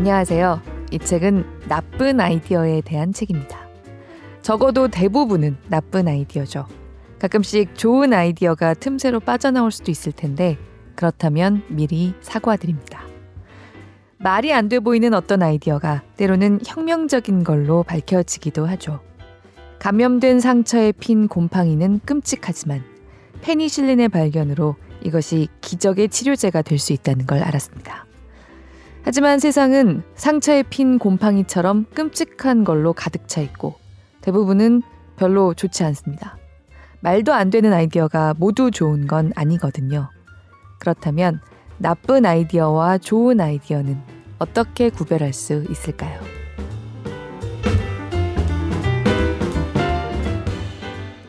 안녕하세요. 이 책은 나쁜 아이디어에 대한 책입니다. 적어도 대부분은 나쁜 아이디어죠. 가끔씩 좋은 아이디어가 틈새로 빠져나올 수도 있을 텐데 그렇다면 미리 사과드립니다. 말이 안 돼 보이는 어떤 아이디어가 때로는 혁명적인 걸로 밝혀지기도 하죠. 감염된 상처에 핀 곰팡이는 끔찍하지만 페니실린의 발견으로 이것이 기적의 치료제가 될 수 있다는 걸 알았습니다. 하지만 세상은 상처에 핀 곰팡이처럼 끔찍한 걸로 가득 차 있고 대부분은 별로 좋지 않습니다. 말도 안 되는 아이디어가 모두 좋은 건 아니거든요. 그렇다면 나쁜 아이디어와 좋은 아이디어는 어떻게 구별할 수 있을까요?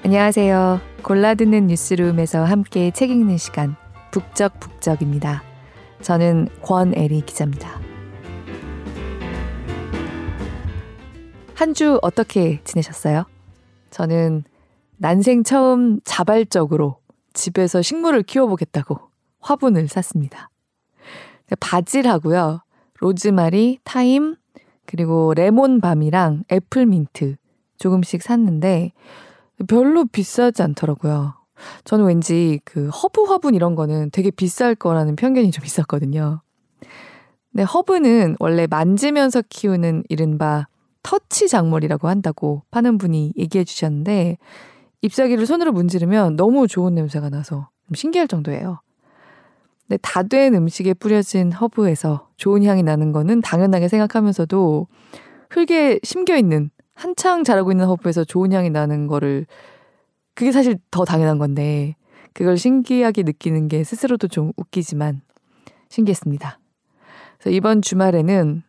안녕하세요. 골라듣는 뉴스룸에서 함께 책 읽는 시간 북적북적입니다. 저는 권애리 기자입니다. 한 주 어떻게 지내셨어요? 저는 난생 처음 자발적으로 집에서 식물을 키워보겠다고 화분을 샀습니다. 바질하고요, 로즈마리, 타임, 그리고 레몬밤이랑 애플민트 조금씩 샀는데 별로 비싸지 않더라고요. 저는 왠지 그 허브 화분 이런 거는 되게 비쌀 거라는 편견이 좀 있었거든요. 근데 허브는 원래 만지면서 키우는 이른바 터치 작물이라고 한다고 파는 분이 얘기해 주셨는데 잎사귀를 손으로 문지르면 너무 좋은 냄새가 나서 좀 신기할 정도예요. 근데 다 된 음식에 뿌려진 허브에서 좋은 향이 나는 거는 당연하게 생각하면서도 흙에 심겨 있는 한창 자라고 있는 허브에서 좋은 향이 나는 거를 그게 사실 더 당연한 건데 그걸 신기하게 느끼는 게 스스로도 좀 웃기지만 신기했습니다. 그래서 이번 주말에는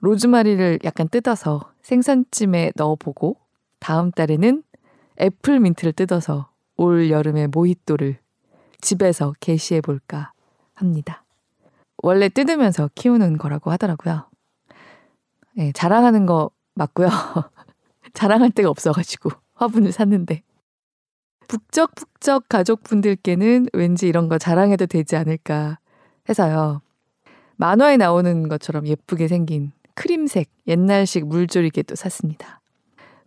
로즈마리를 약간 뜯어서 생선찜에 넣어보고 다음 달에는 애플 민트를 뜯어서 올 여름에 모히또를 집에서 게시해 볼까 합니다. 원래 뜯으면서 키우는 거라고 하더라고요. 네, 자랑하는 거 맞고요. 자랑할 데가 없어가지고 화분을 샀는데 북적북적 가족분들께는 왠지 이런 거 자랑해도 되지 않을까 해서요. 만화에 나오는 것처럼 예쁘게 생긴 크림색 옛날식 물조리개도 샀습니다.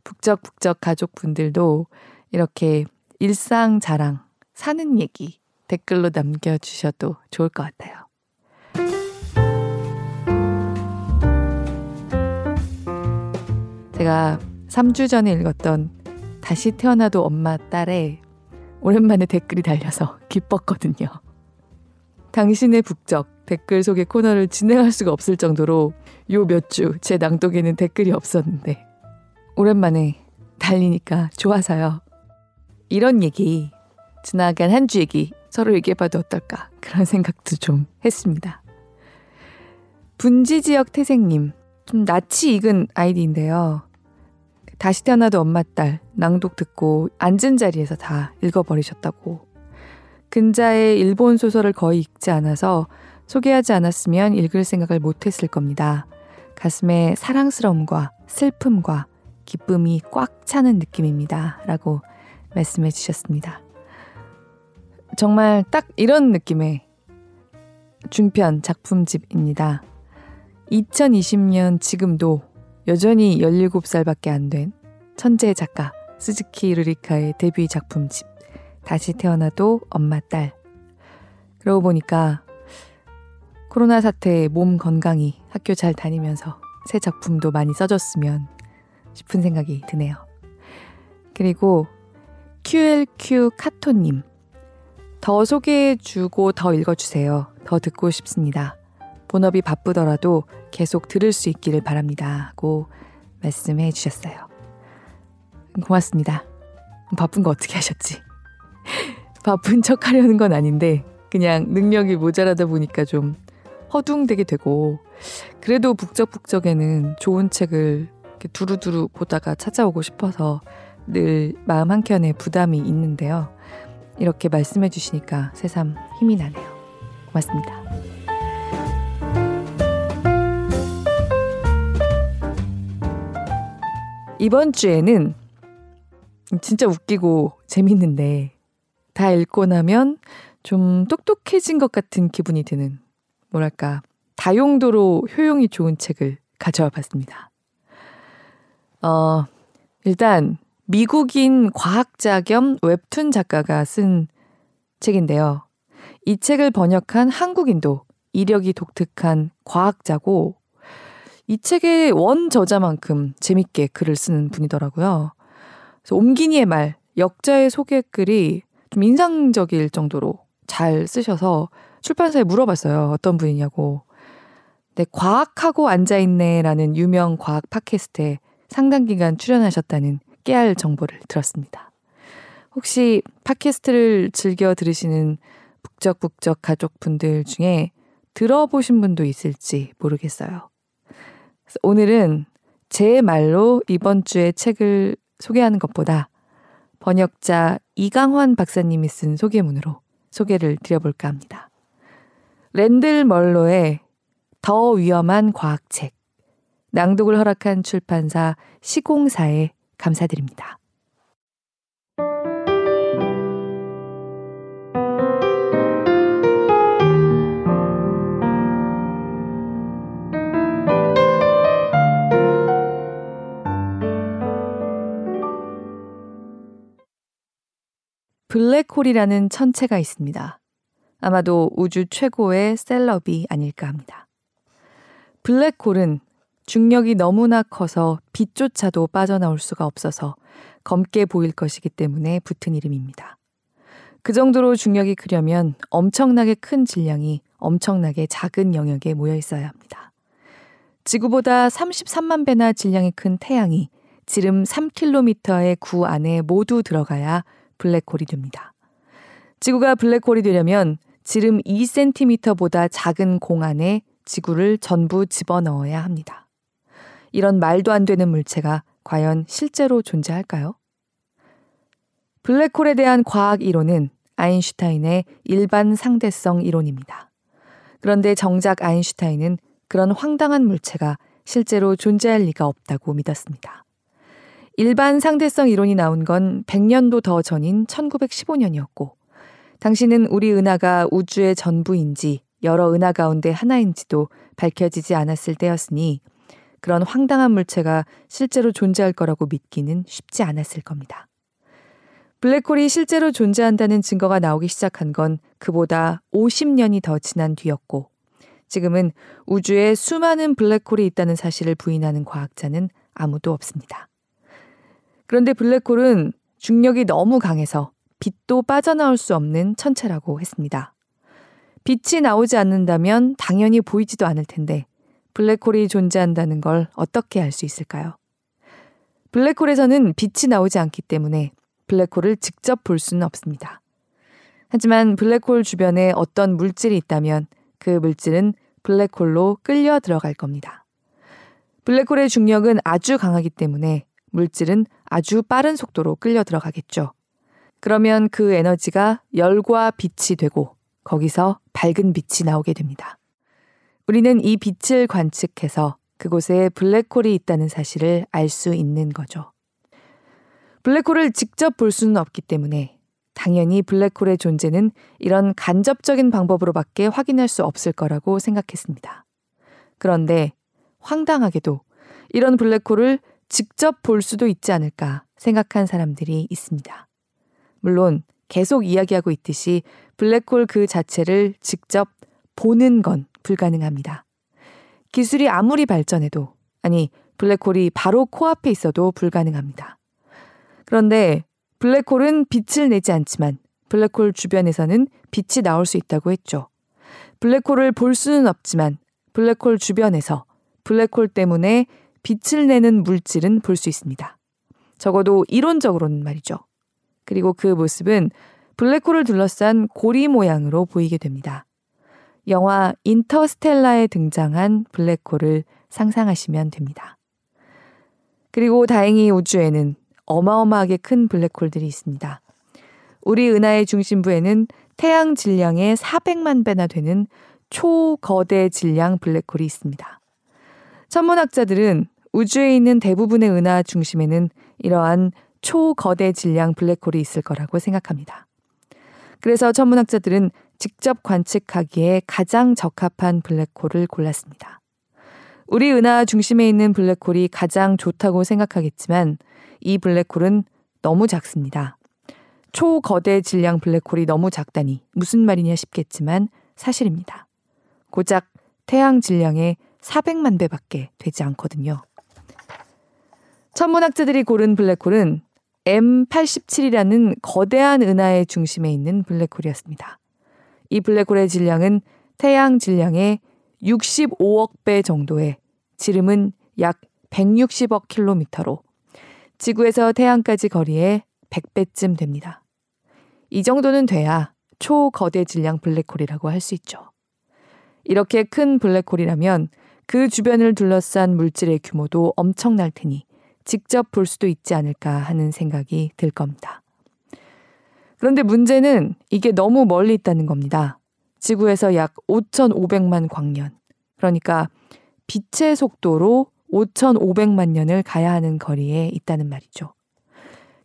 북적북적 가족분들도 이렇게 일상 자랑, 사는 얘기 댓글로 남겨주셔도 좋을 것 같아요. 제가 3주 전에 읽었던 다시 태어나도 엄마 딸에 오랜만에 댓글이 달려서 기뻤거든요. 당신의 북적 댓글 소개 코너를 진행할 수가 없을 정도로 요 몇 주 제 낭독에는 댓글이 없었는데 오랜만에 달리니까 좋아서요. 이런 얘기 지나간 한 주 얘기 서로 얘기해봐도 어떨까 그런 생각도 좀 했습니다. 분지 지역 태생님 좀 낯이 익은 아이디인데요. 다시 태어나도 엄마 딸 낭독 듣고 앉은 자리에서 다 읽어버리셨다고. 근자의 일본 소설을 거의 읽지 않아서 소개하지 않았으면 읽을 생각을 못했을 겁니다. 가슴에 사랑스러움과 슬픔과 기쁨이 꽉 차는 느낌입니다. 라고 말씀해 주셨습니다. 정말 딱 이런 느낌의 중편 작품집입니다. 2020년 지금도 여전히 17살밖에 안 된 천재 작가 스즈키 르리카의 데뷔 작품집 다시 태어나도 엄마 딸 그러고 보니까 코로나 사태에 몸 건강히 학교 잘 다니면서 새 작품도 많이 써줬으면 싶은 생각이 드네요. 그리고 QLQ 카토님 더 소개해주고 더 읽어주세요. 더 듣고 싶습니다. 본업이 바쁘더라도 계속 들을 수 있기를 바랍니다. 하고 말씀해 주셨어요. 고맙습니다. 바쁜 거 어떻게 하셨지? 바쁜 척 하려는 건 아닌데, 그냥 능력이 모자라다 보니까 좀 허둥대게 되고, 그래도 북적북적에는 좋은 책을 두루두루 보다가 찾아오고 싶어서 늘 마음 한켠에 부담이 있는데요. 이렇게 말씀해 주시니까 새삼 힘이 나네요. 고맙습니다. 이번 주에는 진짜 웃기고 재밌는데 다 읽고 나면 좀 똑똑해진 것 같은 기분이 드는 뭐랄까 다용도로 효용이 좋은 책을 가져와 봤습니다. 어, 일단 미국인 과학자 겸 웹툰 작가가 쓴 책인데요. 이 책을 번역한 한국인도 이력이 독특한 과학자고 이 책의 원 저자만큼 재밌게 글을 쓰는 분이더라고요. 그래서 옴기니의 말, 역자의 소개글이 좀 인상적일 정도로 잘 쓰셔서 출판사에 물어봤어요. 어떤 분이냐고. 네, 과학하고 앉아있네라는 유명 과학 팟캐스트에 상당 기간 출연하셨다는 깨알 정보를 들었습니다. 혹시 팟캐스트를 즐겨 들으시는 북적북적 가족분들 중에 들어보신 분도 있을지 모르겠어요. 오늘은 제 말로 이번 주에 책을 소개하는 것보다 번역자 이강환 박사님이 쓴 소개문으로 소개를 드려볼까 합니다. 랜들 멀로의 더 위험한 과학책. 낭독을 허락한 출판사 시공사에 감사드립니다. 블랙홀이라는 천체가 있습니다. 아마도 우주 최고의 셀럽이 아닐까 합니다. 블랙홀은 중력이 너무나 커서 빛조차도 빠져나올 수가 없어서 검게 보일 것이기 때문에 붙은 이름입니다. 그 정도로 중력이 크려면 엄청나게 큰 질량이 엄청나게 작은 영역에 모여 있어야 합니다. 지구보다 33만 배나 질량이 큰 태양이 지름 3km의 구 안에 모두 들어가야 블랙홀이 됩니다. 지구가 블랙홀이 되려면 지름 2cm보다 작은 공 안에 지구를 전부 집어넣어야 합니다. 이런 말도 안 되는 물체가 과연 실제로 존재할까요? 블랙홀에 대한 과학 이론은 아인슈타인의 일반 상대성 이론입니다. 그런데 정작 아인슈타인은 그런 황당한 물체가 실제로 존재할 리가 없다고 믿었습니다. 일반 상대성 이론이 나온 건 100년도 더 전인 1915년이었고, 당시는 우리 은하가 우주의 전부인지 여러 은하 가운데 하나인지도 밝혀지지 않았을 때였으니 그런 황당한 물체가 실제로 존재할 거라고 믿기는 쉽지 않았을 겁니다. 블랙홀이 실제로 존재한다는 증거가 나오기 시작한 건 그보다 50년이 더 지난 뒤였고, 지금은 우주에 수많은 블랙홀이 있다는 사실을 부인하는 과학자는 아무도 없습니다. 그런데 블랙홀은 중력이 너무 강해서 빛도 빠져나올 수 없는 천체라고 했습니다. 빛이 나오지 않는다면 당연히 보이지도 않을 텐데 블랙홀이 존재한다는 걸 어떻게 알 수 있을까요? 블랙홀에서는 빛이 나오지 않기 때문에 블랙홀을 직접 볼 수는 없습니다. 하지만 블랙홀 주변에 어떤 물질이 있다면 그 물질은 블랙홀로 끌려 들어갈 겁니다. 블랙홀의 중력은 아주 강하기 때문에 물질은 아주 빠른 속도로 끌려 들어가겠죠. 그러면 그 에너지가 열과 빛이 되고 거기서 밝은 빛이 나오게 됩니다. 우리는 이 빛을 관측해서 그곳에 블랙홀이 있다는 사실을 알 수 있는 거죠. 블랙홀을 직접 볼 수는 없기 때문에 당연히 블랙홀의 존재는 이런 간접적인 방법으로밖에 확인할 수 없을 거라고 생각했습니다. 그런데 황당하게도 이런 블랙홀을 직접 볼 수도 있지 않을까 생각한 사람들이 있습니다. 물론 계속 이야기하고 있듯이 블랙홀 그 자체를 직접 보는 건 불가능합니다. 기술이 아무리 발전해도, 아니, 블랙홀이 바로 코앞에 있어도 불가능합니다. 그런데 블랙홀은 빛을 내지 않지만 블랙홀 주변에서는 빛이 나올 수 있다고 했죠. 블랙홀을 볼 수는 없지만 블랙홀 주변에서 블랙홀 때문에 빛을 내는 물질은 볼 수 있습니다. 적어도 이론적으로는 말이죠. 그리고 그 모습은 블랙홀을 둘러싼 고리 모양으로 보이게 됩니다. 영화 인터스텔라에 등장한 블랙홀을 상상하시면 됩니다. 그리고 다행히 우주에는 어마어마하게 큰 블랙홀들이 있습니다. 우리 은하의 중심부에는 태양 질량의 400만 배나 되는 초거대 질량 블랙홀이 있습니다. 천문학자들은 우주에 있는 대부분의 은하 중심에는 이러한 초거대 질량 블랙홀이 있을 거라고 생각합니다. 그래서 천문학자들은 직접 관측하기에 가장 적합한 블랙홀을 골랐습니다. 우리 은하 중심에 있는 블랙홀이 가장 좋다고 생각하겠지만 이 블랙홀은 너무 작습니다. 초거대 질량 블랙홀이 너무 작다니 무슨 말이냐 싶겠지만 사실입니다. 고작 태양 질량의 400만 배밖에 되지 않거든요. 천문학자들이 고른 블랙홀은 M87이라는 거대한 은하의 중심에 있는 블랙홀이었습니다. 이 블랙홀의 질량은 태양 질량의 65억 배 정도에 지름은 약 160억 킬로미터로 지구에서 태양까지 거리에 100배쯤 됩니다. 이 정도는 돼야 초거대 질량 블랙홀이라고 할 수 있죠. 이렇게 큰 블랙홀이라면 그 주변을 둘러싼 물질의 규모도 엄청날 테니 직접 볼 수도 있지 않을까 하는 생각이 들 겁니다. 그런데 문제는 이게 너무 멀리 있다는 겁니다. 지구에서 약 5,500만 광년. 그러니까 빛의 속도로 5,500만 년을 가야 하는 거리에 있다는 말이죠.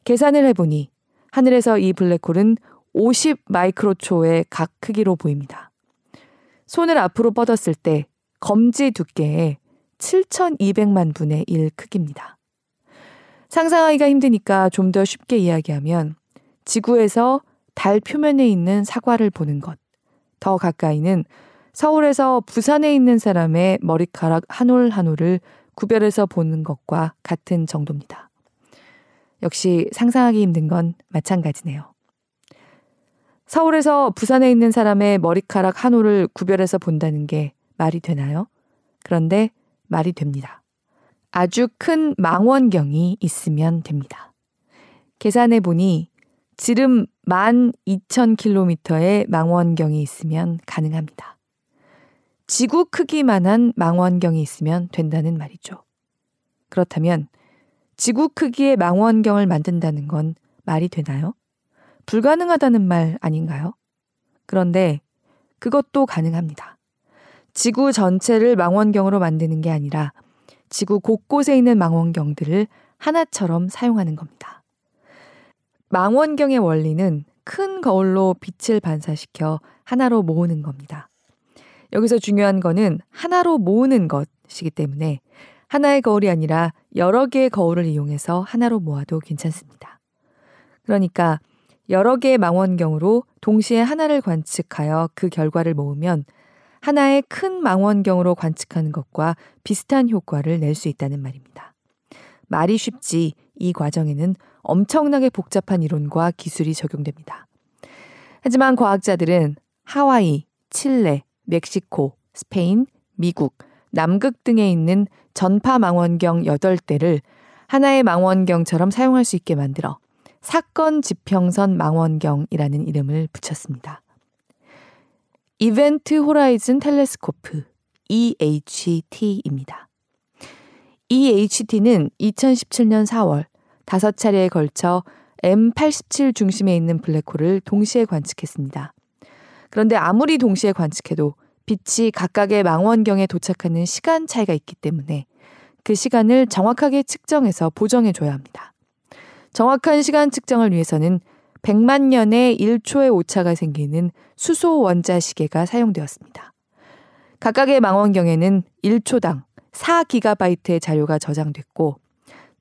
계산을 해보니 하늘에서 이 블랙홀은 50 마이크로초의 각 크기로 보입니다. 손을 앞으로 뻗었을 때 검지 두께의 7,200만 분의 1 크기입니다. 상상하기가 힘드니까 좀 더 쉽게 이야기하면 지구에서 달 표면에 있는 사과를 보는 것. 더 가까이는 서울에서 부산에 있는 사람의 머리카락 한 올 한 올을 구별해서 보는 것과 같은 정도입니다. 역시 상상하기 힘든 건 마찬가지네요. 서울에서 부산에 있는 사람의 머리카락 한 올을 구별해서 본다는 게 말이 되나요? 그런데 말이 됩니다. 아주 큰 망원경이 있으면 됩니다. 계산해 보니 지름 12,000km의 망원경이 있으면 가능합니다. 지구 크기만한 망원경이 있으면 된다는 말이죠. 그렇다면 지구 크기의 망원경을 만든다는 건 말이 되나요? 불가능하다는 말 아닌가요? 그런데 그것도 가능합니다. 지구 전체를 망원경으로 만드는 게 아니라 지구 곳곳에 있는 망원경들을 하나처럼 사용하는 겁니다. 망원경의 원리는 큰 거울로 빛을 반사시켜 하나로 모으는 겁니다. 여기서 중요한 거는 하나로 모으는 것이기 때문에 하나의 거울이 아니라 여러 개의 거울을 이용해서 하나로 모아도 괜찮습니다. 그러니까 여러 개의 망원경으로 동시에 하나를 관측하여 그 결과를 모으면 하나의 큰 망원경으로 관측하는 것과 비슷한 효과를 낼 수 있다는 말입니다. 말이 쉽지 이 과정에는 엄청나게 복잡한 이론과 기술이 적용됩니다. 하지만 과학자들은 하와이, 칠레, 멕시코, 스페인, 미국, 남극 등에 있는 전파 망원경 8대를 하나의 망원경처럼 사용할 수 있게 만들어 사건 지평선 망원경이라는 이름을 붙였습니다. 이벤트 호라이즌 텔레스코프 EHT입니다. EHT는 2017년 4월 다섯 차례에 걸쳐 M87 중심에 있는 블랙홀을 동시에 관측했습니다. 그런데 아무리 동시에 관측해도 빛이 각각의 망원경에 도착하는 시간 차이가 있기 때문에 그 시간을 정확하게 측정해서 보정해 줘야 합니다. 정확한 시간 측정을 위해서는 100만 년에 1초의 오차가 생기는 수소 원자 시계가 사용되었습니다. 각각의 망원경에는 1초당 4기가바이트의 자료가 저장됐고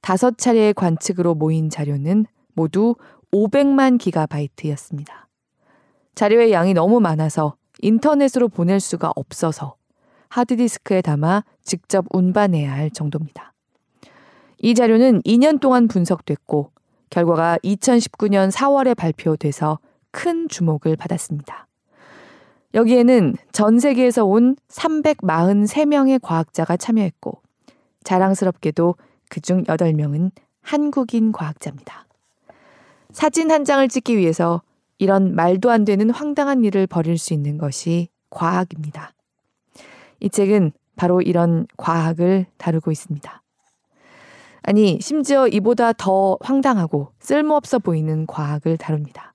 다섯 차례의 관측으로 모인 자료는 모두 500만 기가바이트였습니다. 자료의 양이 너무 많아서 인터넷으로 보낼 수가 없어서 하드디스크에 담아 직접 운반해야 할 정도입니다. 이 자료는 2년 동안 분석됐고 결과가 2019년 4월에 발표돼서 큰 주목을 받았습니다. 여기에는 전 세계에서 온 343명의 과학자가 참여했고 자랑스럽게도 그중 8명은 한국인 과학자입니다. 사진 한 장을 찍기 위해서 이런 말도 안 되는 황당한 일을 벌일 수 있는 것이 과학입니다. 이 책은 바로 이런 과학을 다루고 있습니다. 아니, 심지어 이보다 더 황당하고 쓸모없어 보이는 과학을 다룹니다.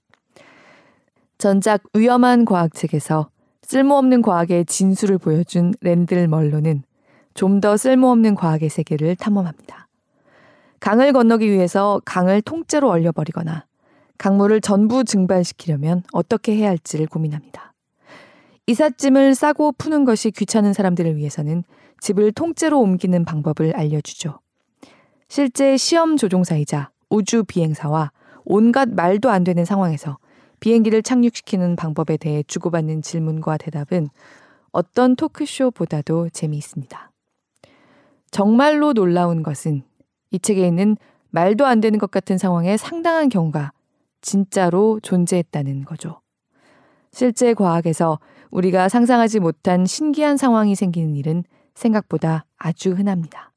전작 위험한 과학 책에서 쓸모없는 과학의 진수를 보여준 랜들 멀로는 좀 더 쓸모없는 과학의 세계를 탐험합니다. 강을 건너기 위해서 강을 통째로 얼려버리거나 강물을 전부 증발시키려면 어떻게 해야 할지를 고민합니다. 이삿짐을 싸고 푸는 것이 귀찮은 사람들을 위해서는 집을 통째로 옮기는 방법을 알려주죠. 실제 시험 조종사이자 우주 비행사와 온갖 말도 안 되는 상황에서 비행기를 착륙시키는 방법에 대해 주고받는 질문과 대답은 어떤 토크쇼보다도 재미있습니다. 정말로 놀라운 것은 이 책에 있는 말도 안 되는 것 같은 상황에 상당한 경우가 진짜로 존재했다는 거죠. 실제 과학에서 우리가 상상하지 못한 신기한 상황이 생기는 일은 생각보다 아주 흔합니다.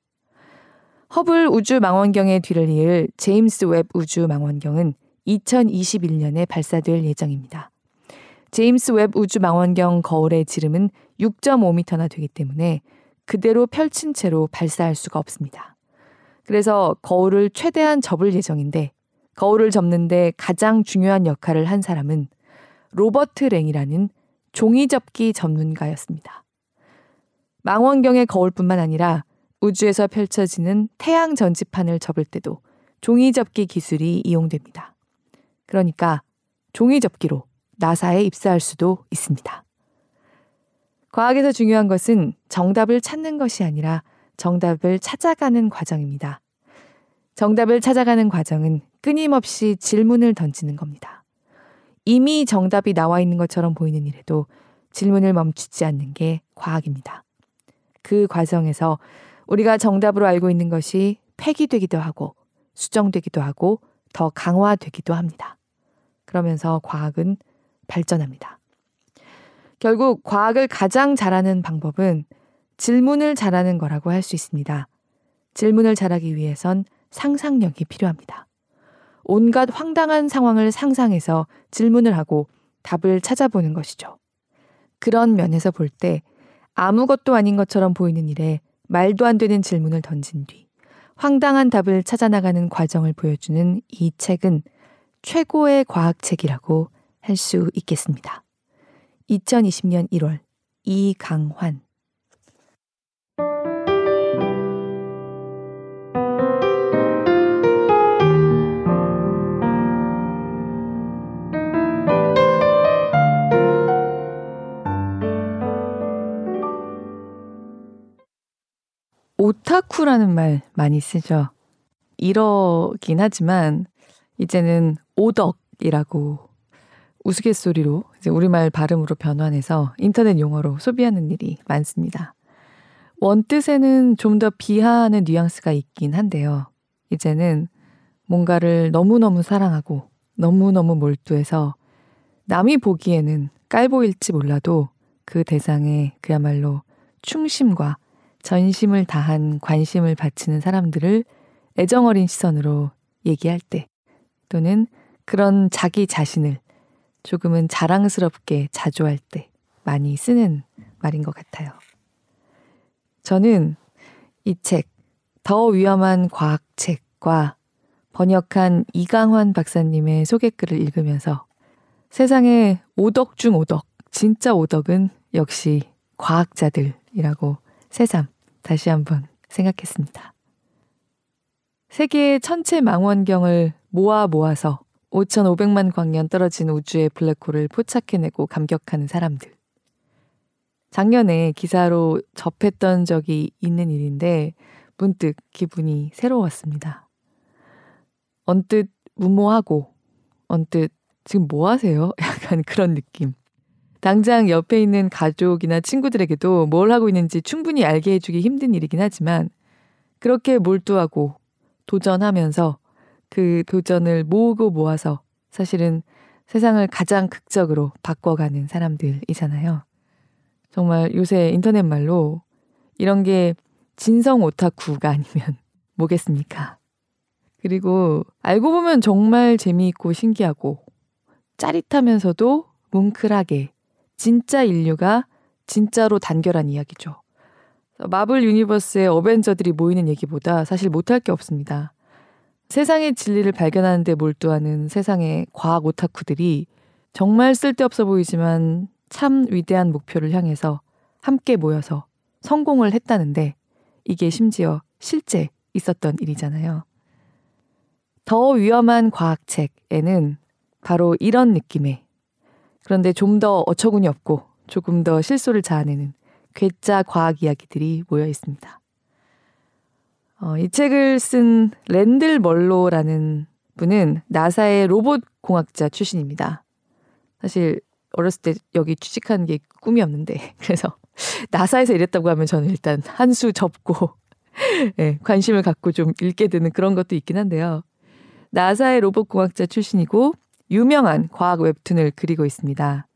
허블 우주 망원경의 뒤를 이을 제임스 웹 우주 망원경은 2021년에 발사될 예정입니다. 제임스 웹 우주 망원경 거울의 지름은 6.5m나 되기 때문에 그대로 펼친 채로 발사할 수가 없습니다. 그래서 거울을 최대한 접을 예정인데 거울을 접는데 가장 중요한 역할을 한 사람은 로버트 랭이라는 종이접기 전문가였습니다. 망원경의 거울뿐만 아니라 우주에서 펼쳐지는 태양 전지판을 접을 때도 종이 접기 기술이 이용됩니다. 그러니까 종이 접기로 나사에 입사할 수도 있습니다. 과학에서 중요한 것은 정답을 찾는 것이 아니라 정답을 찾아가는 과정입니다. 정답을 찾아가는 과정은 끊임없이 질문을 던지는 겁니다. 이미 정답이 나와 있는 것처럼 보이는 일에도 질문을 멈추지 않는 게 과학입니다. 그 과정에서 우리가 정답으로 알고 있는 것이 폐기되기도 하고 수정되기도 하고 더 강화되기도 합니다. 그러면서 과학은 발전합니다. 결국 과학을 가장 잘하는 방법은 질문을 잘하는 거라고 할 수 있습니다. 질문을 잘하기 위해선 상상력이 필요합니다. 온갖 황당한 상황을 상상해서 질문을 하고 답을 찾아보는 것이죠. 그런 면에서 볼 때 아무것도 아닌 것처럼 보이는 일에 말도 안 되는 질문을 던진 뒤 황당한 답을 찾아나가는 과정을 보여주는 이 책은 최고의 과학책이라고 할 수 있겠습니다. 2020년 1월 이강환 오타쿠라는 말 많이 쓰죠. 이러긴 하지만 이제는 오덕이라고 우스갯소리로 이제 우리말 발음으로 변환해서 인터넷 용어로 소비하는 일이 많습니다. 원뜻에는 좀 더 비하하는 뉘앙스가 있긴 한데요. 이제는 뭔가를 너무너무 사랑하고 너무너무 몰두해서 남이 보기에는 깔보일지 몰라도 그 대상에 그야말로 충심과 전심을 다한 관심을 바치는 사람들을 애정 어린 시선으로 얘기할 때 또는 그런 자기 자신을 조금은 자랑스럽게 자조할 때 많이 쓰는 말인 것 같아요. 저는 이 책, 더 위험한 과학책과 번역한 이강환 박사님의 소개글을 읽으면서 세상에 오덕 중 오덕, 진짜 오덕은 역시 과학자들이라고 새삼 다시 한번 생각했습니다. 세계의 천체 망원경을 모아 모아서 5,500만 광년 떨어진 우주의 블랙홀을 포착해내고 감격하는 사람들. 작년에 기사로 접했던 적이 있는 일인데 문득 기분이 새로웠습니다. 언뜻 무모하고 언뜻 지금 뭐 하세요? 약간 그런 느낌. 당장 옆에 있는 가족이나 친구들에게도 뭘 하고 있는지 충분히 알게 해주기 힘든 일이긴 하지만 그렇게 몰두하고 도전하면서 그 도전을 모으고 모아서 사실은 세상을 가장 극적으로 바꿔가는 사람들이잖아요. 정말 요새 인터넷 말로 이런 게 진성 오타쿠가 아니면 뭐겠습니까? 그리고 알고 보면 정말 재미있고 신기하고 짜릿하면서도 뭉클하게 진짜 인류가 진짜로 단결한 이야기죠. 마블 유니버스의 어벤져들이 모이는 얘기보다 사실 못할 게 없습니다. 세상의 진리를 발견하는 데 몰두하는 세상의 과학 오타쿠들이 정말 쓸데없어 보이지만 참 위대한 목표를 향해서 함께 모여서 성공을 했다는데 이게 심지어 실제 있었던 일이잖아요. 더 위험한 과학책에는 바로 이런 느낌의 그런데 좀 더 어처구니 없고 조금 더 실소를 자아내는 괴짜 과학 이야기들이 모여 있습니다. 어, 이 책을 쓴 랜들 멀로라는 분은 나사의 로봇 공학자 출신입니다. 사실 어렸을 때 여기 취직하는 게 꿈이었는데 그래서 나사에서 일했다고 하면 저는 일단 한 수 접고 네, 관심을 갖고 좀 읽게 되는 그런 것도 있긴 한데요. 나사의 로봇 공학자 출신이고 유명한 과학 웹툰을 그리고 있습니다.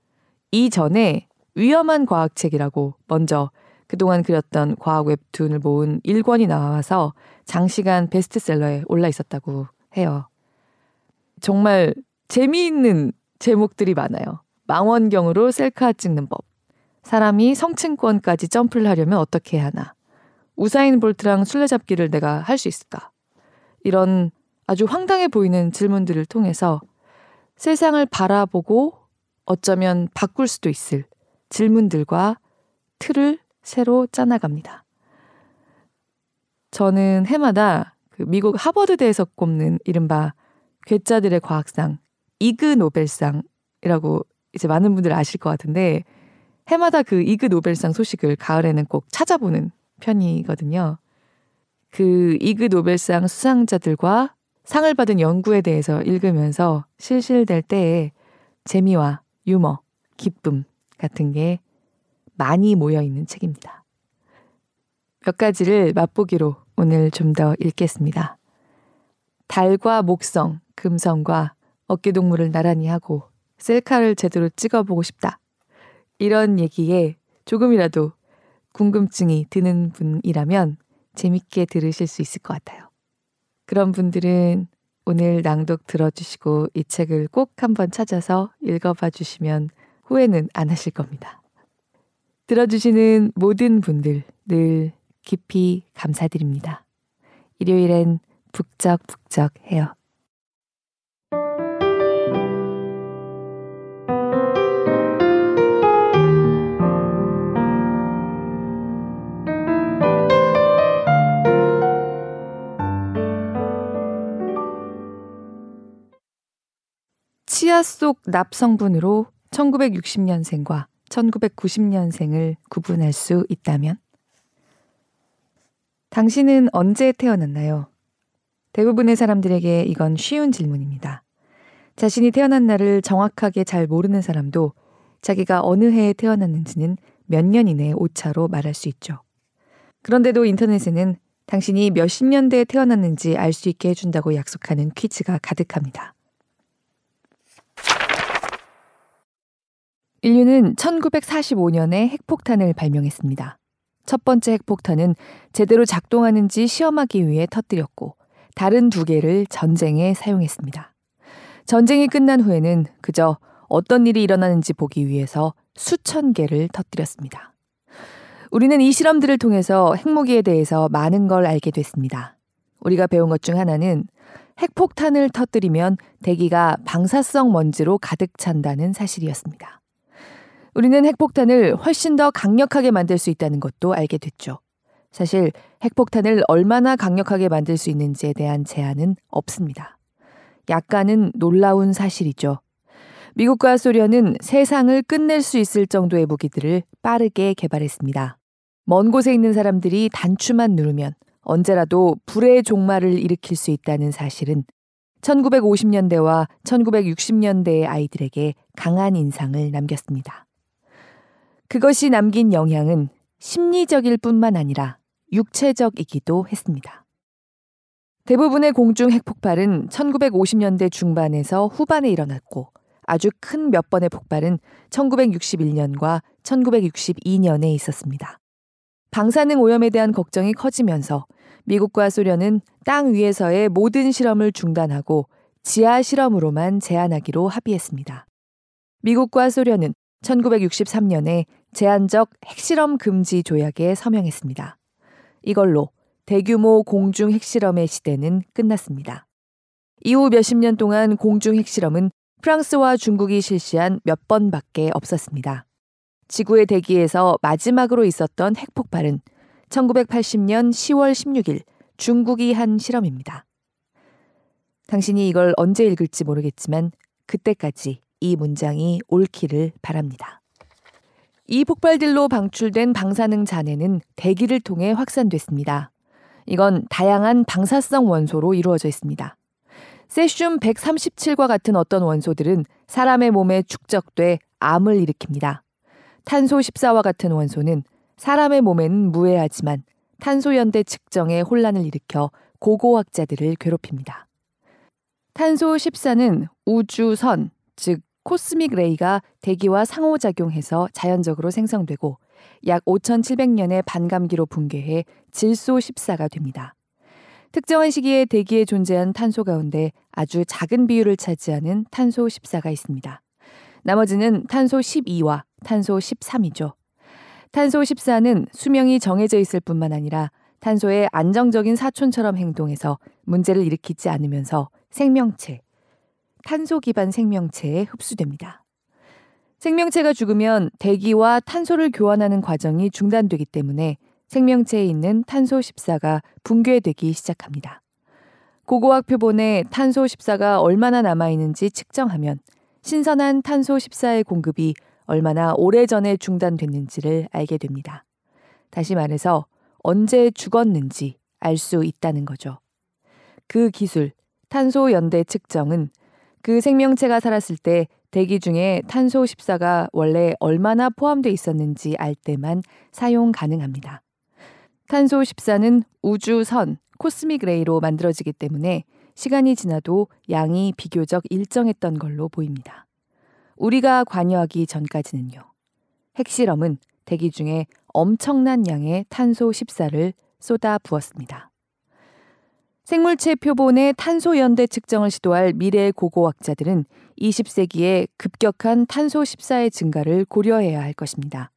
이전에 위험한 과학책이라고 먼저 그동안 그렸던 과학 웹툰을 모은 1권이 나와서 장시간 베스트셀러에 올라 있었다고 해요. 정말 재미있는 제목들이 많아요. 망원경으로 셀카 찍는 법. 사람이 성층권까지 점프를 하려면 어떻게 해야 하나. 우사인 볼트랑 술래잡기를 내가 할 수 있을까? 이런 아주 황당해 보이는 질문들을 통해서 세상을 바라보고 어쩌면 바꿀 수도 있을 질문들과 틀을 새로 짜나갑니다. 저는 해마다 그 미국 하버드대에서 꼽는 이른바 괴짜들의 과학상 이그 노벨상이라고 이제 많은 분들 아실 것 같은데 해마다 그 이그 노벨상 소식을 가을에는 꼭 찾아보는 편이거든요. 그 이그 노벨상 수상자들과 상을 받은 연구에 대해서 읽으면서 실실될 때에 재미와 유머, 기쁨 같은 게 많이 모여 있는 책입니다. 몇 가지를 맛보기로 오늘 좀 더 읽겠습니다. 달과 목성, 금성과 어깨동무를 나란히 하고 셀카를 제대로 찍어보고 싶다. 이런 얘기에 조금이라도 궁금증이 드는 분이라면 재밌게 들으실 수 있을 것 같아요. 그런 분들은 오늘 낭독 들어주시고 이 책을 꼭 한번 찾아서 읽어봐 주시면 후회는 안 하실 겁니다. 들어주시는 모든 분들 늘 깊이 감사드립니다. 일요일엔 북적북적 해요. 치아 속 납성분으로 1960년생과 1990년생을 구분할 수 있다면? 당신은 언제 태어났나요? 대부분의 사람들에게 이건 쉬운 질문입니다. 자신이 태어난 날을 정확하게 잘 모르는 사람도 자기가 어느 해에 태어났는지는 몇 년 이내에 오차로 말할 수 있죠. 그런데도 인터넷에는 당신이 몇십 년대에 태어났는지 알 수 있게 해준다고 약속하는 퀴즈가 가득합니다. 인류는 1945년에 핵폭탄을 발명했습니다. 첫 번째 핵폭탄은 제대로 작동하는지 시험하기 위해 터뜨렸고 다른 두 개를 전쟁에 사용했습니다. 전쟁이 끝난 후에는 그저 어떤 일이 일어나는지 보기 위해서 수천 개를 터뜨렸습니다. 우리는 이 실험들을 통해서 핵무기에 대해서 많은 걸 알게 됐습니다. 우리가 배운 것 중 하나는 핵폭탄을 터뜨리면 대기가 방사성 먼지로 가득 찬다는 사실이었습니다. 우리는 핵폭탄을 훨씬 더 강력하게 만들 수 있다는 것도 알게 됐죠. 사실 핵폭탄을 얼마나 강력하게 만들 수 있는지에 대한 제한은 없습니다. 약간은 놀라운 사실이죠. 미국과 소련은 세상을 끝낼 수 있을 정도의 무기들을 빠르게 개발했습니다. 먼 곳에 있는 사람들이 단추만 누르면 언제라도 불의 종말을 일으킬 수 있다는 사실은 1950년대와 1960년대의 아이들에게 강한 인상을 남겼습니다. 그것이 남긴 영향은 심리적일 뿐만 아니라 육체적이기도 했습니다. 대부분의 공중 핵폭발은 1950년대 중반에서 후반에 일어났고 아주 큰 몇 번의 폭발은 1961년과 1962년에 있었습니다. 방사능 오염에 대한 걱정이 커지면서 미국과 소련은 땅 위에서의 모든 실험을 중단하고 지하 실험으로만 제한하기로 합의했습니다. 미국과 소련은 1963년에 제한적 핵실험 금지 조약에 서명했습니다. 이걸로 대규모 공중 핵실험의 시대는 끝났습니다. 이후 몇십 년 동안 공중 핵실험은 프랑스와 중국이 실시한 몇 번밖에 없었습니다. 지구의 대기에서 마지막으로 있었던 핵폭발은 1980년 10월 16일 중국이 한 실험입니다. 당신이 이걸 언제 읽을지 모르겠지만 그때까지 이 문장이 옳기를 바랍니다. 이 폭발들로 방출된 방사능 잔해는 대기를 통해 확산됐습니다. 이건 다양한 방사성 원소로 이루어져 있습니다. 세슘 137과 같은 어떤 원소들은 사람의 몸에 축적돼 암을 일으킵니다. 탄소 14와 같은 원소는 사람의 몸에는 무해하지만 탄소 연대 측정에 혼란을 일으켜 고고학자들을 괴롭힙니다. 탄소 14는 우주선, 즉 코스믹 레이가 대기와 상호작용해서 자연적으로 생성되고 약 5,700년의 반감기로 붕괴해 질소 14가 됩니다. 특정한 시기에 대기에 존재한 탄소 가운데 아주 작은 비율을 차지하는 탄소 14가 있습니다. 나머지는 탄소 12와 탄소 13이죠. 탄소 14는 수명이 정해져 있을 뿐만 아니라 탄소의 안정적인 사촌처럼 행동해서 문제를 일으키지 않으면서 생명체, 탄소 기반 생명체에 흡수됩니다. 생명체가 죽으면 대기와 탄소를 교환하는 과정이 중단되기 때문에 생명체에 있는 탄소 14가 붕괴되기 시작합니다. 고고학 표본에 탄소 14가 얼마나 남아있는지 측정하면 신선한 탄소 14의 공급이 얼마나 오래전에 중단됐는지를 알게 됩니다. 다시 말해서 언제 죽었는지 알 수 있다는 거죠. 그 기술, 탄소 연대 측정은 그 생명체가 살았을 때 대기 중에 탄소 14가 원래 얼마나 포함되어 있었는지 알 때만 사용 가능합니다. 탄소 14는 우주선, cosmic ray로 만들어지기 때문에 시간이 지나도 양이 비교적 일정했던 걸로 보입니다. 우리가 관여하기 전까지는요. 핵실험은 대기 중에 엄청난 양의 탄소 14를 쏟아 부었습니다. 생물체 표본의 탄소 연대 측정을 시도할 미래 고고학자들은 20세기에 급격한 탄소 14의 증가를 고려해야 할 것입니다.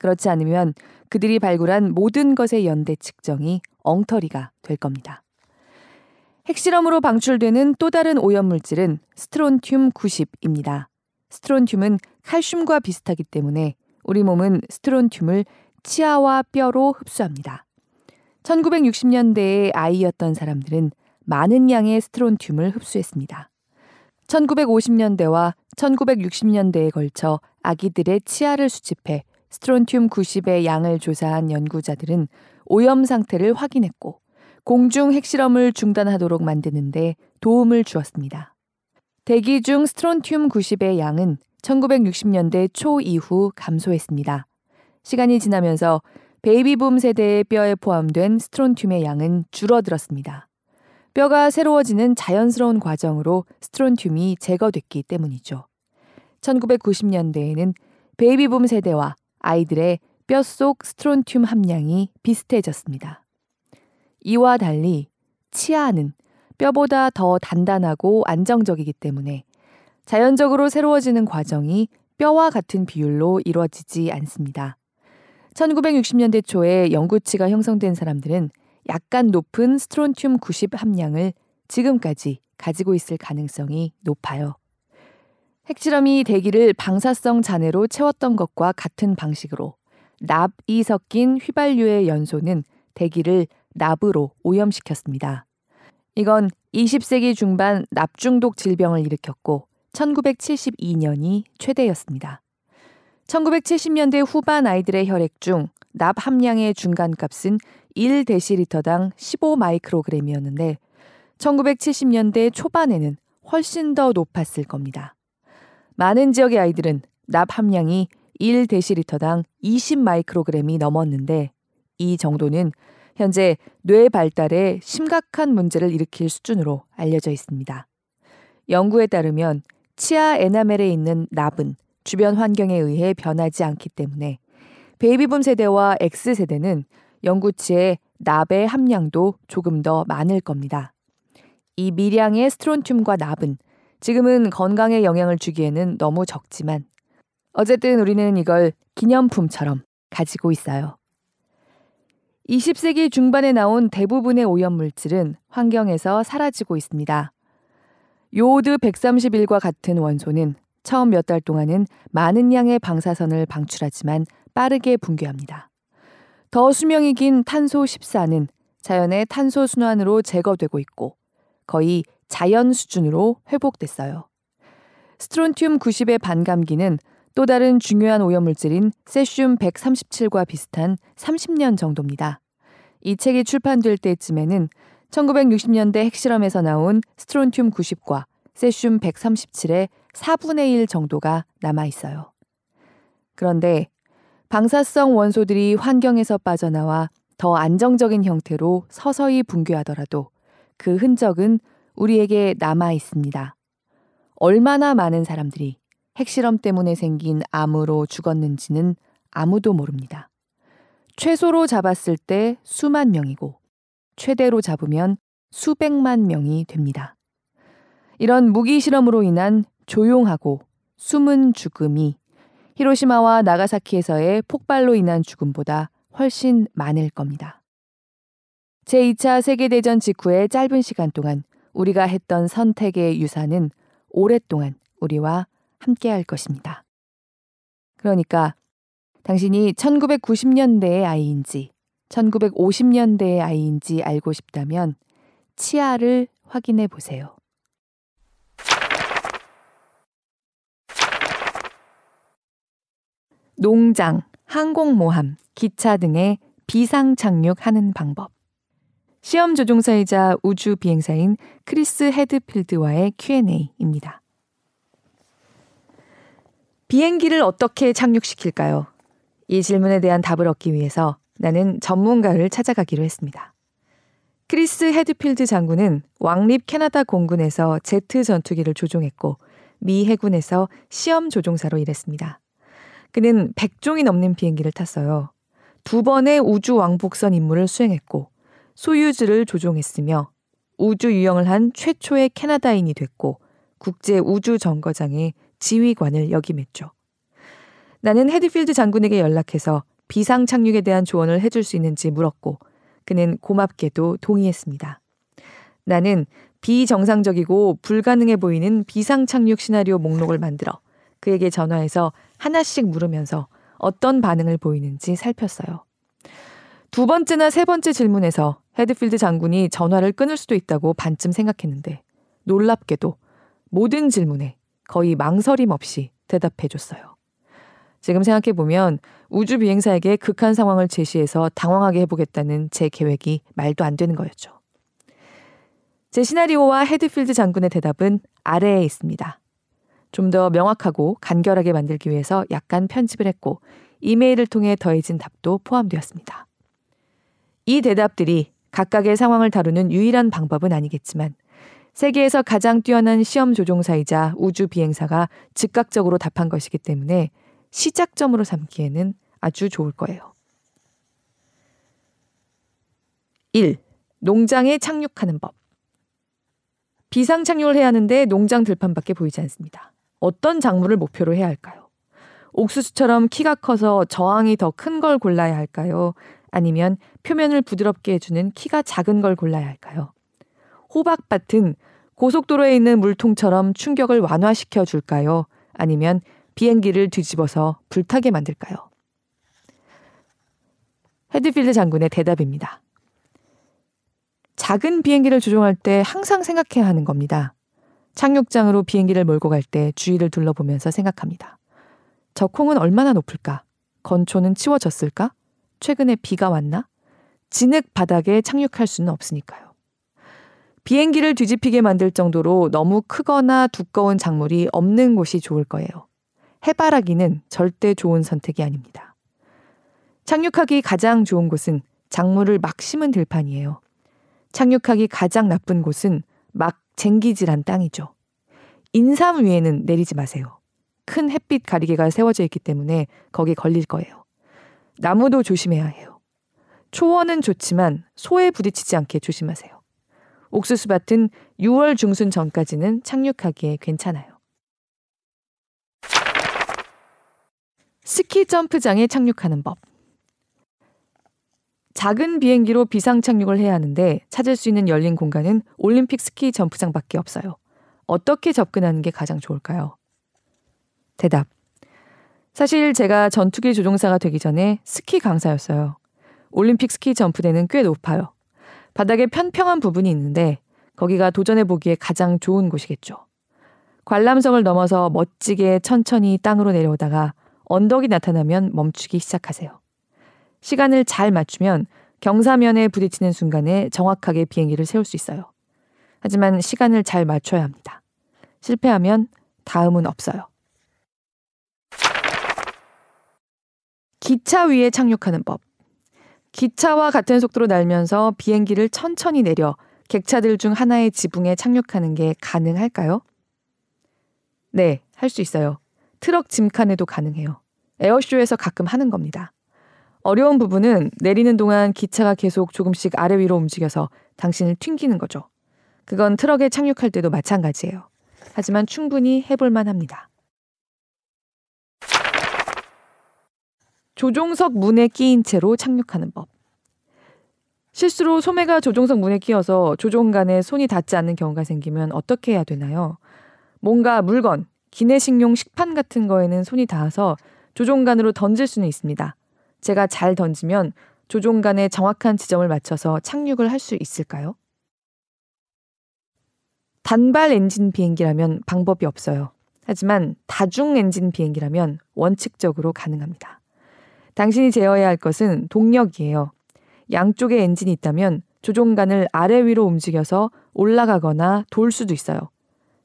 그렇지 않으면 그들이 발굴한 모든 것의 연대 측정이 엉터리가 될 겁니다. 핵실험으로 방출되는 또 다른 오염물질은 스트론튬 90입니다. 스트론튬은 칼슘과 비슷하기 때문에 우리 몸은 스트론튬을 치아와 뼈로 흡수합니다. 1960년대에 아이였던 사람들은 많은 양의 스트론튬을 흡수했습니다. 1950년대와 1960년대에 걸쳐 아기들의 치아를 수집해 스트론튬 90의 양을 조사한 연구자들은 오염 상태를 확인했고 공중 핵실험을 중단하도록 만드는데 도움을 주었습니다. 대기 중 스트론튬 90의 양은 1960년대 초 이후 감소했습니다. 시간이 지나면서 베이비붐 세대의 뼈에 포함된 스트론튬의 양은 줄어들었습니다. 뼈가 새로워지는 자연스러운 과정으로 스트론튬이 제거됐기 때문이죠. 1990년대에는 베이비붐 세대와 아이들의 뼛속 스트론튬 함량이 비슷해졌습니다. 이와 달리 치아는 뼈보다 더 단단하고 안정적이기 때문에 자연적으로 새로워지는 과정이 뼈와 같은 비율로 이루어지지 않습니다. 1960년대 초에 영구치가 형성된 사람들은 약간 높은 스트론튬 90 함량을 지금까지 가지고 있을 가능성이 높아요. 핵실험이 대기를 방사성 잔해로 채웠던 것과 같은 방식으로 납이 섞인 휘발유의 연소는 대기를 납으로 오염시켰습니다. 이건 20세기 중반 납중독 질병을 일으켰고 1972년이 최대였습니다. 1970년대 후반 아이들의 혈액 중 납 함량의 중간값은 1데시리터당 15마이크로그램이었는데 1970년대 초반에는 훨씬 더 높았을 겁니다. 많은 지역의 아이들은 납 함량이 1데시리터당 20마이크로그램이 넘었는데 이 정도는 현재 뇌 발달에 심각한 문제를 일으킬 수준으로 알려져 있습니다. 연구에 따르면 치아 에나멜에 있는 납은 주변 환경에 의해 변하지 않기 때문에 베이비붐 세대와 X세대는 영구치의 납의 함량도 조금 더 많을 겁니다. 이 미량의 스트론튬과 납은 지금은 건강에 영향을 주기에는 너무 적지만 어쨌든 우리는 이걸 기념품처럼 가지고 있어요. 20세기 중반에 나온 대부분의 오염물질은 환경에서 사라지고 있습니다. 요오드 131과 같은 원소는 처음 몇 달 동안은 많은 양의 방사선을 방출하지만 빠르게 붕괴합니다. 더 수명이 긴 탄소 14는 자연의 탄소 순환으로 제거되고 있고 거의 자연 수준으로 회복됐어요. 스트론튬 90의 반감기는 또 다른 중요한 오염물질인 세슘 137과 비슷한 30년 정도입니다. 이 책이 출판될 때쯤에는 1960년대 핵실험에서 나온 스트론튬 90과 세슘 137의 4분의 1 정도가 남아 있어요. 그런데 방사성 원소들이 환경에서 빠져나와 더 안정적인 형태로 서서히 붕괴하더라도 그 흔적은 우리에게 남아 있습니다. 얼마나 많은 사람들이 핵실험 때문에 생긴 암으로 죽었는지는 아무도 모릅니다. 최소로 잡았을 때 수만 명이고 최대로 잡으면 수백만 명이 됩니다. 이런 무기 실험으로 인한 조용하고 숨은 죽음이 히로시마와 나가사키에서의 폭발로 인한 죽음보다 훨씬 많을 겁니다. 제2차 세계대전 직후의 짧은 시간 동안 우리가 했던 선택의 유산은 오랫동안 우리와 함께 할 것입니다. 그러니까 당신이 1990년대의 아이인지 1950년대의 아이인지 알고 싶다면 치아를 확인해 보세요. 농장, 항공모함, 기차 등의 비상 착륙하는 방법. 시험 조종사이자 우주 비행사인 크리스 헤드필드와의 Q&A입니다. 비행기를 어떻게 착륙시킬까요? 이 질문에 대한 답을 얻기 위해서 나는 전문가를 찾아가기로 했습니다. 크리스 헤드필드 장군은 왕립 캐나다 공군에서 제트 전투기를 조종했고 미 해군에서 시험 조종사로 일했습니다. 그는 100종이 넘는 비행기를 탔어요. 두 번의 우주 왕복선 임무를 수행했고 소유주를 조종했으며 우주 유영을 한 최초의 캐나다인이 됐고 국제 우주 정거장의 지휘관을 역임했죠. 나는 헤드필드 장군에게 연락해서 비상 착륙에 대한 조언을 해줄 수 있는지 물었고 그는 고맙게도 동의했습니다. 나는 비정상적이고 불가능해 보이는 비상 착륙 시나리오 목록을 만들어 그에게 전화해서 하나씩 물으면서 어떤 반응을 보이는지 살폈어요. 두 번째나 세 번째 질문에서 헤드필드 장군이 전화를 끊을 수도 있다고 반쯤 생각했는데 놀랍게도 모든 질문에 거의 망설임 없이 대답해 줬어요. 지금 생각해 보면 우주 비행사에게 극한 상황을 제시해서 당황하게 해보겠다는 제 계획이 말도 안 되는 거였죠. 제 시나리오와 헤드필드 장군의 대답은 아래에 있습니다. 좀 더 명확하고 간결하게 만들기 위해서 약간 편집을 했고 이메일을 통해 더해진 답도 포함되었습니다. 이 대답들이 각각의 상황을 다루는 유일한 방법은 아니겠지만 세계에서 가장 뛰어난 시험 조종사이자 우주 비행사가 즉각적으로 답한 것이기 때문에 시작점으로 삼기에는 아주 좋을 거예요. 1. 농장에 착륙하는 법. 비상 착륙을 해야 하는데 농장 들판밖에 보이지 않습니다. 어떤 작물을 목표로 해야 할까요? 옥수수처럼 키가 커서 저항이 더 큰 걸 골라야 할까요? 아니면 표면을 부드럽게 해주는 키가 작은 걸 골라야 할까요? 호박밭은 고속도로에 있는 물통처럼 충격을 완화시켜 줄까요? 아니면 비행기를 뒤집어서 불타게 만들까요? 헤드필드 장군의 대답입니다. 작은 비행기를 조종할 때 항상 생각해야 하는 겁니다. 착륙장으로 비행기를 몰고 갈 때 주위를 둘러보면서 생각합니다. 저 콩은 얼마나 높을까? 건초는 치워졌을까? 최근에 비가 왔나? 진흙 바닥에 착륙할 수는 없으니까요. 비행기를 뒤집히게 만들 정도로 너무 크거나 두꺼운 작물이 없는 곳이 좋을 거예요. 해바라기는 절대 좋은 선택이 아닙니다. 착륙하기 가장 좋은 곳은 작물을 막 심은 들판이에요. 착륙하기 가장 나쁜 곳은 막 쟁기질한 땅이죠. 인삼 위에는 내리지 마세요. 큰 햇빛 가리개가 세워져 있기 때문에 거기 걸릴 거예요. 나무도 조심해야 해요. 초원은 좋지만 소에 부딪히지 않게 조심하세요. 옥수수밭은 6월 중순 전까지는 착륙하기에 괜찮아요. 스키 점프장에 착륙하는 법. 작은 비행기로 비상 착륙을 해야 하는데 찾을 수 있는 열린 공간은 올림픽 스키 점프장밖에 없어요. 어떻게 접근하는 게 가장 좋을까요? 대답. 사실 제가 전투기 조종사가 되기 전에 스키 강사였어요. 올림픽 스키 점프대는 꽤 높아요. 바닥에 편평한 부분이 있는데 거기가 도전해 보기에 가장 좋은 곳이겠죠. 관람석을 넘어서 멋지게 천천히 땅으로 내려오다가 언덕이 나타나면 멈추기 시작하세요. 시간을 잘 맞추면 경사면에 부딪히는 순간에 정확하게 비행기를 세울 수 있어요. 하지만 시간을 잘 맞춰야 합니다. 실패하면 다음은 없어요. 기차 위에 착륙하는 법. 기차와 같은 속도로 날면서 비행기를 천천히 내려 객차들 중 하나의 지붕에 착륙하는 게 가능할까요? 네, 할 수 있어요. 트럭 짐칸에도 가능해요. 에어쇼에서 가끔 하는 겁니다. 어려운 부분은 내리는 동안 기차가 계속 조금씩 아래 위로 움직여서 당신을 튕기는 거죠. 그건 트럭에 착륙할 때도 마찬가지예요. 하지만 충분히 해볼만 합니다. 조종석 문에 끼인 채로 착륙하는 법. 실수로 소매가 조종석 문에 끼어서 조종간에 손이 닿지 않는 경우가 생기면 어떻게 해야 되나요? 뭔가 물건, 기내식용 식판 같은 거에는 손이 닿아서 조종간으로 던질 수는 있습니다. 제가 잘 던지면 조종간의 정확한 지점을 맞춰서 착륙을 할 수 있을까요? 단발 엔진 비행기라면 방법이 없어요. 하지만 다중 엔진 비행기라면 원칙적으로 가능합니다. 당신이 제어해야 할 것은 동력이에요. 양쪽에 엔진이 있다면 조종간을 아래 위로 움직여서 올라가거나 돌 수도 있어요.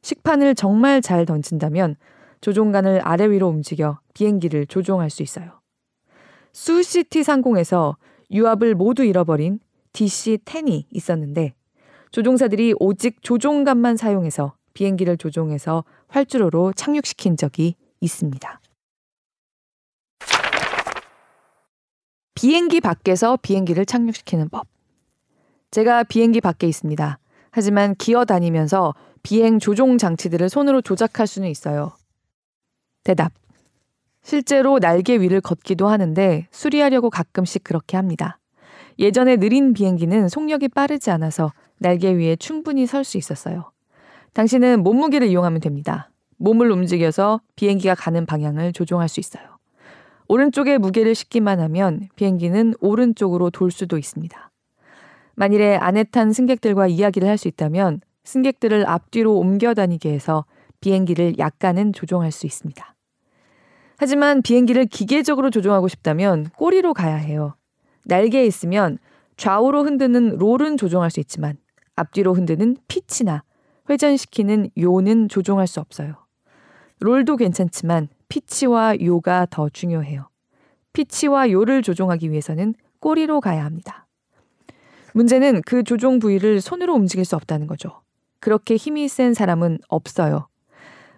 식판을 정말 잘 던진다면 조종간을 아래 위로 움직여 비행기를 조종할 수 있어요. 수시티 상공에서 유압을 모두 잃어버린 DC-10이 있었는데 조종사들이 오직 조종간만 사용해서 비행기를 조종해서 활주로로 착륙시킨 적이 있습니다. 비행기 밖에서 비행기를 착륙시키는 법. 제가 비행기 밖에 있습니다. 하지만 기어 다니면서 비행 조종 장치들을 손으로 조작할 수는 있어요. 대답. 실제로 날개 위를 걷기도 하는데 수리하려고 가끔씩 그렇게 합니다. 예전에 느린 비행기는 속력이 빠르지 않아서 날개 위에 충분히 설 수 있었어요. 당신은 몸무게를 이용하면 됩니다. 몸을 움직여서 비행기가 가는 방향을 조종할 수 있어요. 오른쪽에 무게를 싣기만 하면 비행기는 오른쪽으로 돌 수도 있습니다. 만일에 안에 탄 승객들과 이야기를 할 수 있다면 승객들을 앞뒤로 옮겨 다니게 해서 비행기를 약간은 조종할 수 있습니다. 하지만 비행기를 기계적으로 조종하고 싶다면 꼬리로 가야 해요. 날개에 있으면 좌우로 흔드는 롤은 조종할 수 있지만 앞뒤로 흔드는 피치나 회전시키는 요는 조종할 수 없어요. 롤도 괜찮지만 피치와 요가 더 중요해요. 피치와 요를 조종하기 위해서는 꼬리로 가야 합니다. 문제는 그 조종 부위를 손으로 움직일 수 없다는 거죠. 그렇게 힘이 센 사람은 없어요.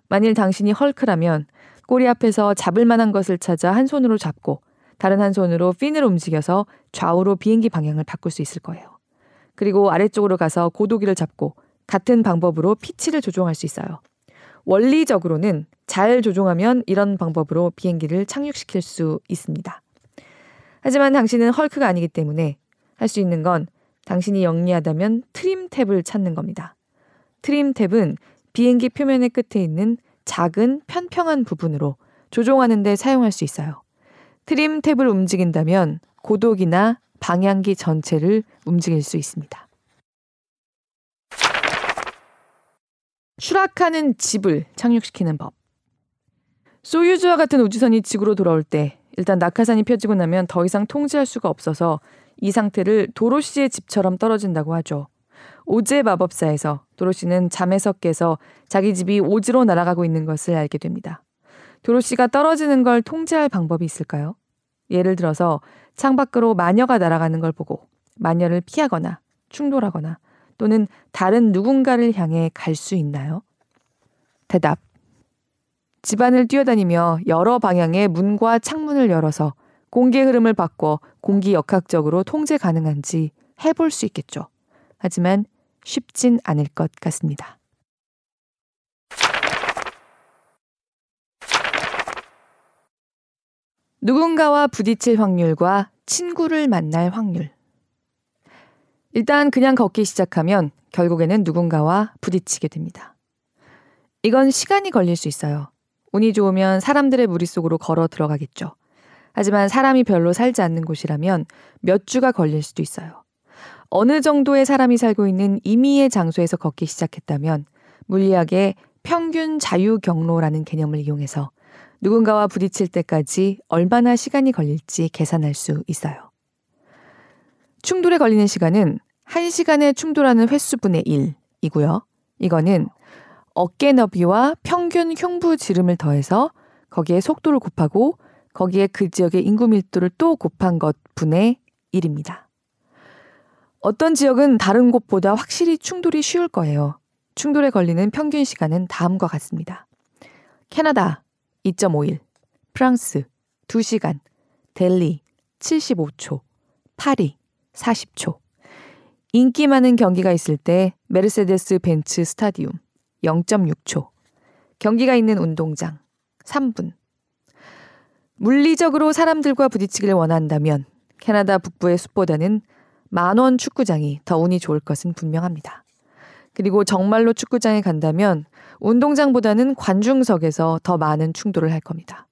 만일 당신이 헐크라면 꼬리 앞에서 잡을 만한 것을 찾아 한 손으로 잡고 다른 한 손으로 핀을 움직여서 좌우로 비행기 방향을 바꿀 수 있을 거예요. 그리고 아래쪽으로 가서 고도기를 잡고 같은 방법으로 피치를 조종할 수 있어요. 원리적으로는 잘 조종하면 이런 방법으로 비행기를 착륙시킬 수 있습니다. 하지만 당신은 헐크가 아니기 때문에 할 수 있는 건 당신이 영리하다면 트림 탭을 찾는 겁니다. 트림 탭은 비행기 표면의 끝에 있는 작은 편평한 부분으로 조종하는 데 사용할 수 있어요. 트림 탭을 움직인다면 고독이나 방향기 전체를 움직일 수 있습니다. 추락하는 집을 착륙시키는 법. 소유주와 같은 우주선이 지구로 돌아올 때 일단 낙하산이 펴지고 나면 더 이상 통제할 수가 없어서 이 상태를 도로시의 집처럼 떨어진다고 하죠. 오제 마법사에서 도로시는 잠에서 깨서 자기 집이 오지로 날아가고 있는 것을 알게 됩니다. 도로시가 떨어지는 걸 통제할 방법이 있을까요? 예를 들어서 창밖으로 마녀가 날아가는 걸 보고 마녀를 피하거나 충돌하거나 또는 다른 누군가를 향해 갈 수 있나요? 대답. 집안을 뛰어다니며 여러 방향의 문과 창문을 열어서 공기 흐름을 바꿔 공기 역학적으로 통제 가능한지 해볼 수 있겠죠. 하지만 쉽진 않을 것 같습니다. 누군가와 부딪힐 확률과 친구를 만날 확률. 일단 그냥 걷기 시작하면 결국에는 누군가와 부딪히게 됩니다. 이건 시간이 걸릴 수 있어요. 운이 좋으면 사람들의 무리 속으로 걸어 들어가겠죠. 하지만 사람이 별로 살지 않는 곳이라면 몇 주가 걸릴 수도 있어요. 어느 정도의 사람이 살고 있는 임의의 장소에서 걷기 시작했다면 물리학에 평균 자유 경로라는 개념을 이용해서 누군가와 부딪힐 때까지 얼마나 시간이 걸릴지 계산할 수 있어요. 충돌에 걸리는 시간은 1시간에 충돌하는 횟수분의 1이고요. 이거는 어깨 너비와 평균 흉부 지름을 더해서 거기에 속도를 곱하고 거기에 그 지역의 인구 밀도를 또 곱한 것 분의 1입니다. 어떤 지역은 다른 곳보다 확실히 충돌이 쉬울 거예요. 충돌에 걸리는 평균 시간은 다음과 같습니다. 캐나다 2.5일, 프랑스 2시간, 델리 75초, 파리 40초. 인기 많은 경기가 있을 때 메르세데스 벤츠 스타디움 0.6초. 경기가 있는 운동장 3분. 물리적으로 사람들과 부딪히기를 원한다면 캐나다 북부의 숲보다는 만원 축구장이 더 운이 좋을 것은 분명합니다. 그리고 정말로 축구장에 간다면 운동장보다는 관중석에서 더 많은 충돌을 할 겁니다.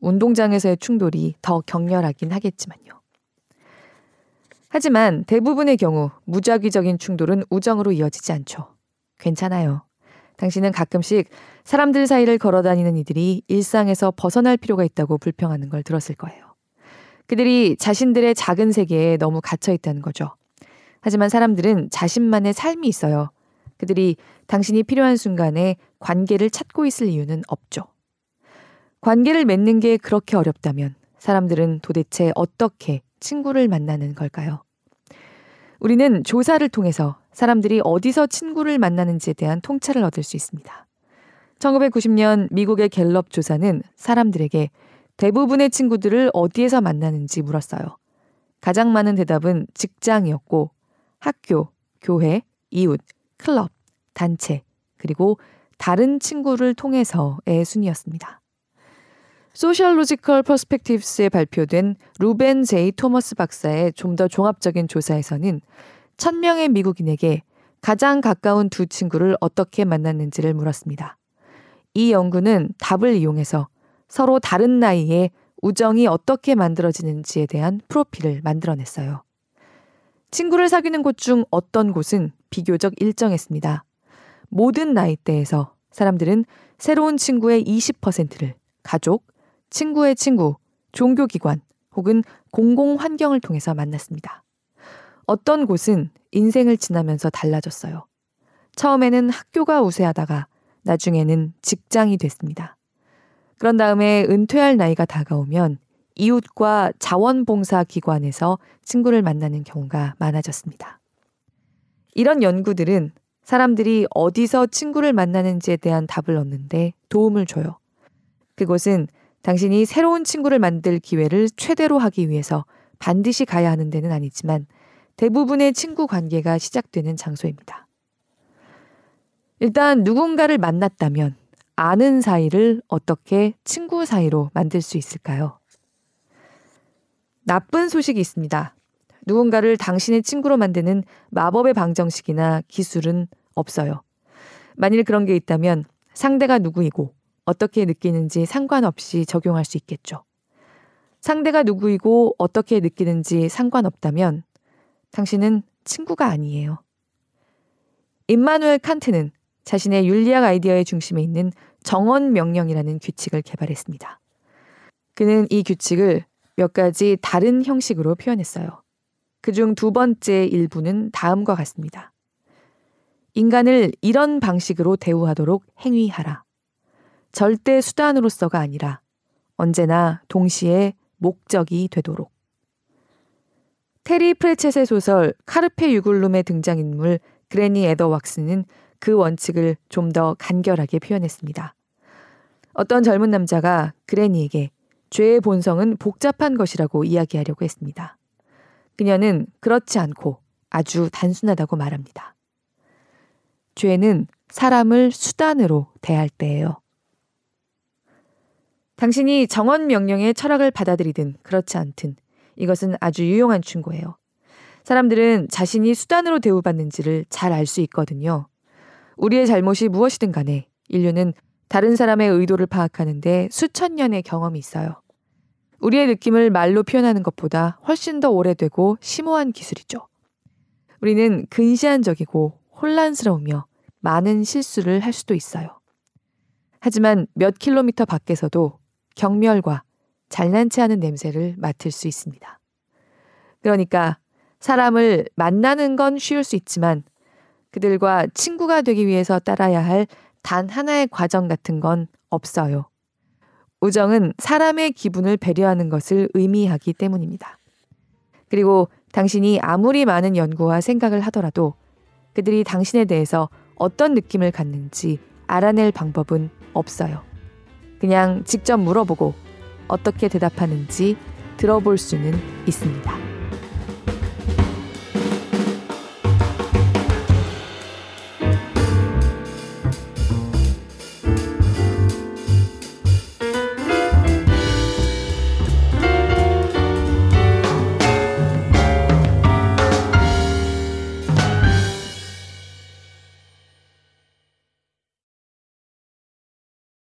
운동장에서의 충돌이 더 격렬하긴 하겠지만요. 하지만 대부분의 경우 무작위적인 충돌은 우정으로 이어지지 않죠. 괜찮아요. 당신은 가끔씩 사람들 사이를 걸어 다니는 이들이 일상에서 벗어날 필요가 있다고 불평하는 걸 들었을 거예요. 그들이 자신들의 작은 세계에 너무 갇혀 있다는 거죠. 하지만 사람들은 자신만의 삶이 있어요. 그들이 당신이 필요한 순간에 관계를 찾고 있을 이유는 없죠. 관계를 맺는 게 그렇게 어렵다면 사람들은 도대체 어떻게 친구를 만나는 걸까요? 우리는 조사를 통해서 사람들이 어디서 친구를 만나는지에 대한 통찰을 얻을 수 있습니다. 1990년 미국의 갤럽 조사는 사람들에게 대부분의 친구들을 어디에서 만나는지 물었어요. 가장 많은 대답은 직장이었고 학교, 교회, 이웃, 클럽, 단체, 그리고 다른 친구를 통해서의 순이었습니다. Sociological Perspectives에 발표된 루벤 제이 토머스 박사의 좀 더 종합적인 조사에서는 1000명의 미국인에게 가장 가까운 두 친구를 어떻게 만났는지를 물었습니다. 이 연구는 답을 이용해서 서로 다른 나이에 우정이 어떻게 만들어지는지에 대한 프로필을 만들어냈어요. 친구를 사귀는 곳 중 어떤 곳은 비교적 일정했습니다. 모든 나이대에서 사람들은 새로운 친구의 20%를 가족, 친구의 친구, 종교기관 혹은 공공 환경을 통해서 만났습니다. 어떤 곳은 인생을 지나면서 달라졌어요. 처음에는 학교가 우세하다가 나중에는 직장이 됐습니다. 그런 다음에 은퇴할 나이가 다가오면 이웃과 자원봉사 기관에서 친구를 만나는 경우가 많아졌습니다. 이런 연구들은 사람들이 어디서 친구를 만나는지에 대한 답을 얻는데 도움을 줘요. 그곳은 당신이 새로운 친구를 만들 기회를 최대로 하기 위해서 반드시 가야 하는 데는 아니지만 대부분의 친구 관계가 시작되는 장소입니다. 일단 누군가를 만났다면 아는 사이를 어떻게 친구 사이로 만들 수 있을까요? 나쁜 소식이 있습니다. 누군가를 당신의 친구로 만드는 마법의 방정식이나 기술은 없어요. 만일 그런 게 있다면 상대가 누구이고 어떻게 느끼는지 상관없이 적용할 수 있겠죠. 상대가 누구이고 어떻게 느끼는지 상관없다면 당신은 친구가 아니에요. 임마누엘 칸트는 자신의 윤리학 아이디어의 중심에 있는 정원 명령이라는 규칙을 개발했습니다. 그는 이 규칙을 몇 가지 다른 형식으로 표현했어요. 그중 두 번째 일부는 다음과 같습니다. 인간을 이런 방식으로 대우하도록 행위하라. 절대 수단으로서가 아니라 언제나 동시에 목적이 되도록. 테리 프레쳇의 소설 카르페 유굴룸의 등장인물 그레니 에더왁스는 그 원칙을 좀 더 간결하게 표현했습니다. 어떤 젊은 남자가 그레니에게 죄의 본성은 복잡한 것이라고 이야기하려고 했습니다. 그녀는 그렇지 않고 아주 단순하다고 말합니다. 죄는 사람을 수단으로 대할 때예요. 당신이 정원 명령의 철학을 받아들이든 그렇지 않든 이것은 아주 유용한 충고예요. 사람들은 자신이 수단으로 대우받는지를 잘 알 수 있거든요. 우리의 잘못이 무엇이든 간에 인류는 다른 사람의 의도를 파악하는데 수천 년의 경험이 있어요. 우리의 느낌을 말로 표현하는 것보다 훨씬 더 오래되고 심오한 기술이죠. 우리는 근시안적이고 혼란스러우며 많은 실수를 할 수도 있어요. 하지만 몇 킬로미터 밖에서도 경멸과 잘난 체 하는 냄새를 맡을 수 있습니다. 그러니까 사람을 만나는 건 쉬울 수 있지만 그들과 친구가 되기 위해서 따라야 할 단 하나의 과정 같은 건 없어요. 우정은 사람의 기분을 배려하는 것을 의미하기 때문입니다. 그리고 당신이 아무리 많은 연구와 생각을 하더라도 그들이 당신에 대해서 어떤 느낌을 갖는지 알아낼 방법은 없어요. 그냥 직접 물어보고 어떻게 대답하는지 들어볼 수는 있습니다.